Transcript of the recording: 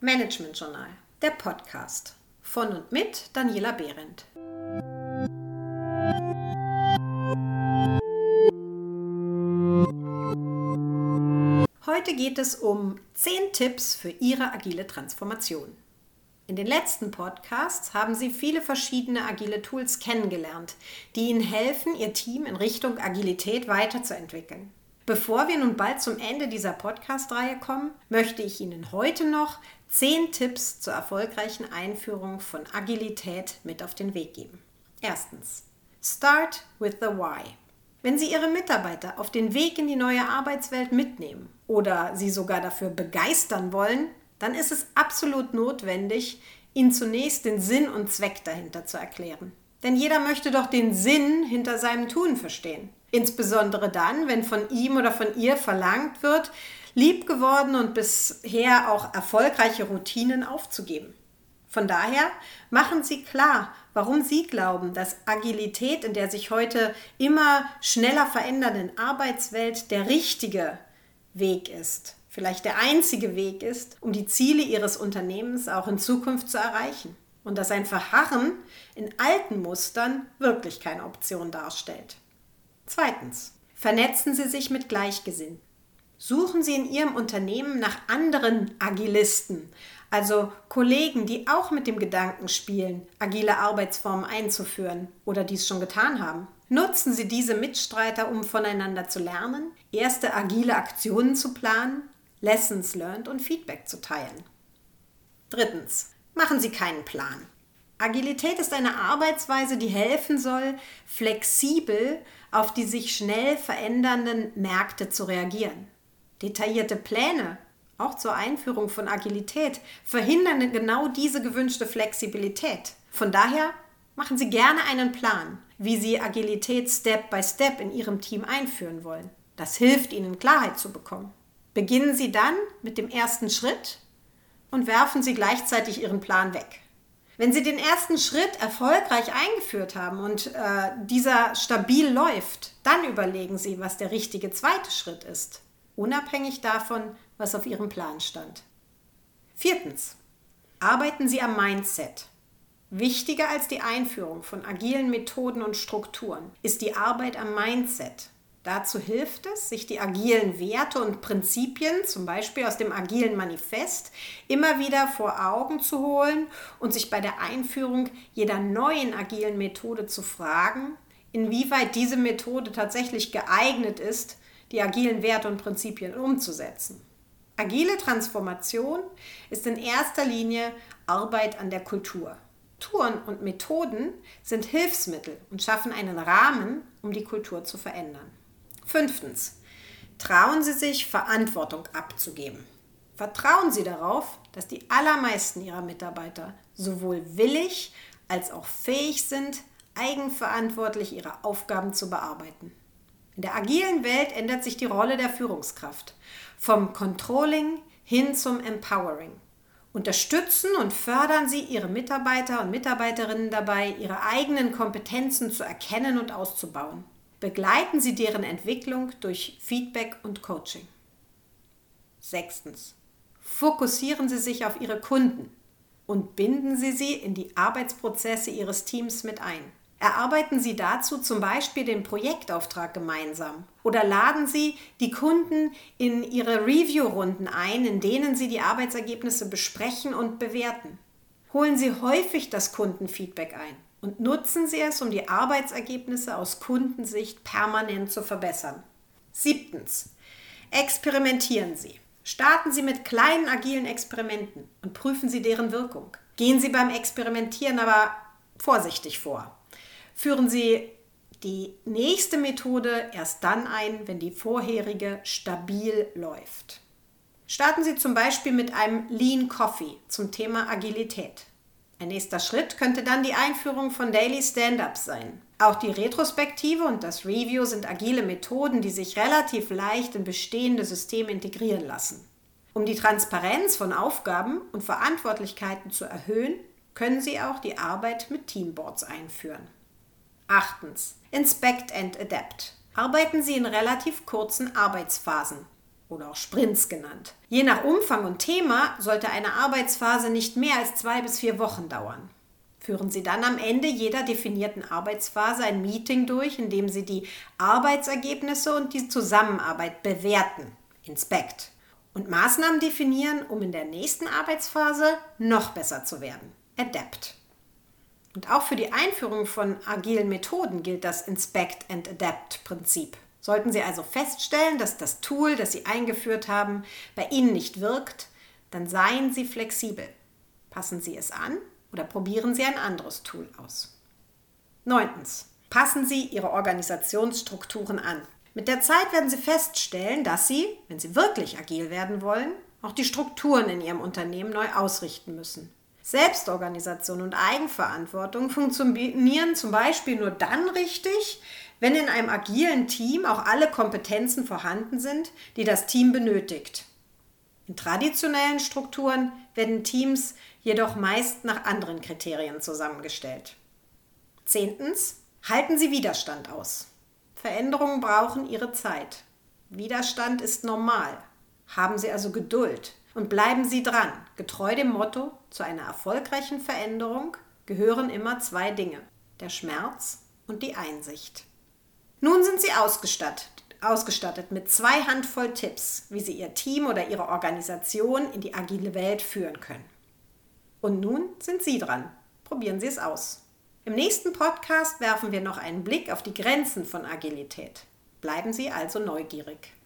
Management Journal, der Podcast von und mit Daniela Behrendt. Heute geht es um 10 Tipps für Ihre agile Transformation. In den letzten Podcasts haben Sie viele verschiedene agile Tools kennengelernt, die Ihnen helfen, Ihr Team in Richtung Agilität weiterzuentwickeln. Bevor wir nun bald zum Ende dieser Podcast-Reihe kommen, möchte ich Ihnen heute noch zehn Tipps zur erfolgreichen Einführung von Agilität mit auf den Weg geben. Erstens. Start with the Why. Wenn Sie Ihre Mitarbeiter auf den Weg in die neue Arbeitswelt mitnehmen oder sie sogar dafür begeistern wollen, dann ist es absolut notwendig, Ihnen zunächst den Sinn und Zweck dahinter zu erklären. Denn jeder möchte doch den Sinn hinter seinem Tun verstehen. Insbesondere dann, wenn von ihm oder von ihr verlangt wird, liebgeworden und bisher auch erfolgreiche Routinen aufzugeben. Von daher machen Sie klar, warum Sie glauben, dass Agilität in der sich heute immer schneller verändernden Arbeitswelt der richtige Weg ist, vielleicht der einzige Weg ist, um die Ziele Ihres Unternehmens auch in Zukunft zu erreichen und dass ein Verharren in alten Mustern wirklich keine Option darstellt. Zweitens. Vernetzen Sie sich mit Gleichgesinnten. Suchen Sie in Ihrem Unternehmen nach anderen Agilisten, also Kollegen, die auch mit dem Gedanken spielen, agile Arbeitsformen einzuführen oder dies schon getan haben. Nutzen Sie diese Mitstreiter, um voneinander zu lernen, erste agile Aktionen zu planen, Lessons learned und Feedback zu teilen. Drittens. Machen Sie keinen Plan. Agilität ist eine Arbeitsweise, die helfen soll, flexibel auf die sich schnell verändernden Märkte zu reagieren. Detaillierte Pläne, auch zur Einführung von Agilität, verhindern genau diese gewünschte Flexibilität. Von daher machen Sie gerne einen Plan, wie Sie Agilität Step by Step in Ihrem Team einführen wollen. Das hilft Ihnen Klarheit zu bekommen. Beginnen Sie dann mit dem ersten Schritt und werfen Sie gleichzeitig Ihren Plan weg. Wenn Sie den ersten Schritt erfolgreich eingeführt haben und äh, dieser stabil läuft, dann überlegen Sie, was der richtige zweite Schritt ist, unabhängig davon, was auf Ihrem Plan stand. Viertens. Arbeiten Sie am Mindset. Wichtiger als die Einführung von agilen Methoden und Strukturen ist die Arbeit am Mindset. Dazu hilft es, sich die agilen Werte und Prinzipien, zum Beispiel aus dem agilen Manifest, immer wieder vor Augen zu holen und sich bei der Einführung jeder neuen agilen Methode zu fragen, inwieweit diese Methode tatsächlich geeignet ist, die agilen Werte und Prinzipien umzusetzen. Agile Transformation ist in erster Linie Arbeit an der Kultur. Touren und Methoden sind Hilfsmittel und schaffen einen Rahmen, um die Kultur zu verändern. Fünftens. Trauen Sie sich, Verantwortung abzugeben. Vertrauen Sie darauf, dass die allermeisten Ihrer Mitarbeiter sowohl willig als auch fähig sind, eigenverantwortlich ihre Aufgaben zu bearbeiten. In der agilen Welt ändert sich die Rolle der Führungskraft vom Controlling hin zum Empowering. Unterstützen und fördern Sie Ihre Mitarbeiter und Mitarbeiterinnen dabei, ihre eigenen Kompetenzen zu erkennen und auszubauen. Begleiten Sie deren Entwicklung durch Feedback und Coaching. Sechstens. Fokussieren Sie sich auf Ihre Kunden und binden Sie sie in die Arbeitsprozesse Ihres Teams mit ein. Erarbeiten Sie dazu zum Beispiel den Projektauftrag gemeinsam oder laden Sie die Kunden in Ihre Review-Runden ein, in denen Sie die Arbeitsergebnisse besprechen und bewerten. Holen Sie häufig das Kundenfeedback ein und nutzen Sie es, um die Arbeitsergebnisse aus Kundensicht permanent zu verbessern. Siebtens. Experimentieren Sie. Starten Sie mit kleinen agilen Experimenten und prüfen Sie deren Wirkung. Gehen Sie beim Experimentieren aber vorsichtig vor. Führen Sie die nächste Methode erst dann ein, wenn die vorherige stabil läuft. Starten Sie zum Beispiel mit einem Lean Coffee zum Thema Agilität. Ein nächster Schritt könnte dann die Einführung von Daily Stand-ups sein. Auch die Retrospektive und das Review sind agile Methoden, die sich relativ leicht in bestehende Systeme integrieren lassen. Um die Transparenz von Aufgaben und Verantwortlichkeiten zu erhöhen, können Sie auch die Arbeit mit Teamboards einführen. Achtens. Inspect and Adapt. Arbeiten Sie in relativ kurzen Arbeitsphasen. Oder auch Sprints genannt. Je nach Umfang und Thema sollte eine Arbeitsphase nicht mehr als zwei bis vier Wochen dauern. Führen Sie dann am Ende jeder definierten Arbeitsphase ein Meeting durch, in dem Sie die Arbeitsergebnisse und die Zusammenarbeit bewerten, inspect, und Maßnahmen definieren, um in der nächsten Arbeitsphase noch besser zu werden, adapt. Und auch für die Einführung von agilen Methoden gilt das Inspect and Adapt Prinzip. Sollten Sie also feststellen, dass das Tool, das Sie eingeführt haben, bei Ihnen nicht wirkt, dann seien Sie flexibel. Passen Sie es an oder probieren Sie ein anderes Tool aus. Neuntens. Passen Sie Ihre Organisationsstrukturen an. Mit der Zeit werden Sie feststellen, dass Sie, wenn Sie wirklich agil werden wollen, auch die Strukturen in Ihrem Unternehmen neu ausrichten müssen. Selbstorganisation und Eigenverantwortung funktionieren zum Beispiel nur dann richtig, wenn in einem agilen Team auch alle Kompetenzen vorhanden sind, die das Team benötigt. In traditionellen Strukturen werden Teams jedoch meist nach anderen Kriterien zusammengestellt. Zehntens, halten Sie Widerstand aus. Veränderungen brauchen ihre Zeit. Widerstand ist normal. Haben Sie also Geduld und bleiben Sie dran. Getreu dem Motto, zu einer erfolgreichen Veränderung gehören immer zwei Dinge, der Schmerz und die Einsicht. Nun sind Sie ausgestattet, ausgestattet mit zwei Handvoll Tipps, wie Sie Ihr Team oder Ihre Organisation in die agile Welt führen können. Und nun sind Sie dran. Probieren Sie es aus. Im nächsten Podcast werfen wir noch einen Blick auf die Grenzen von Agilität. Bleiben Sie also neugierig.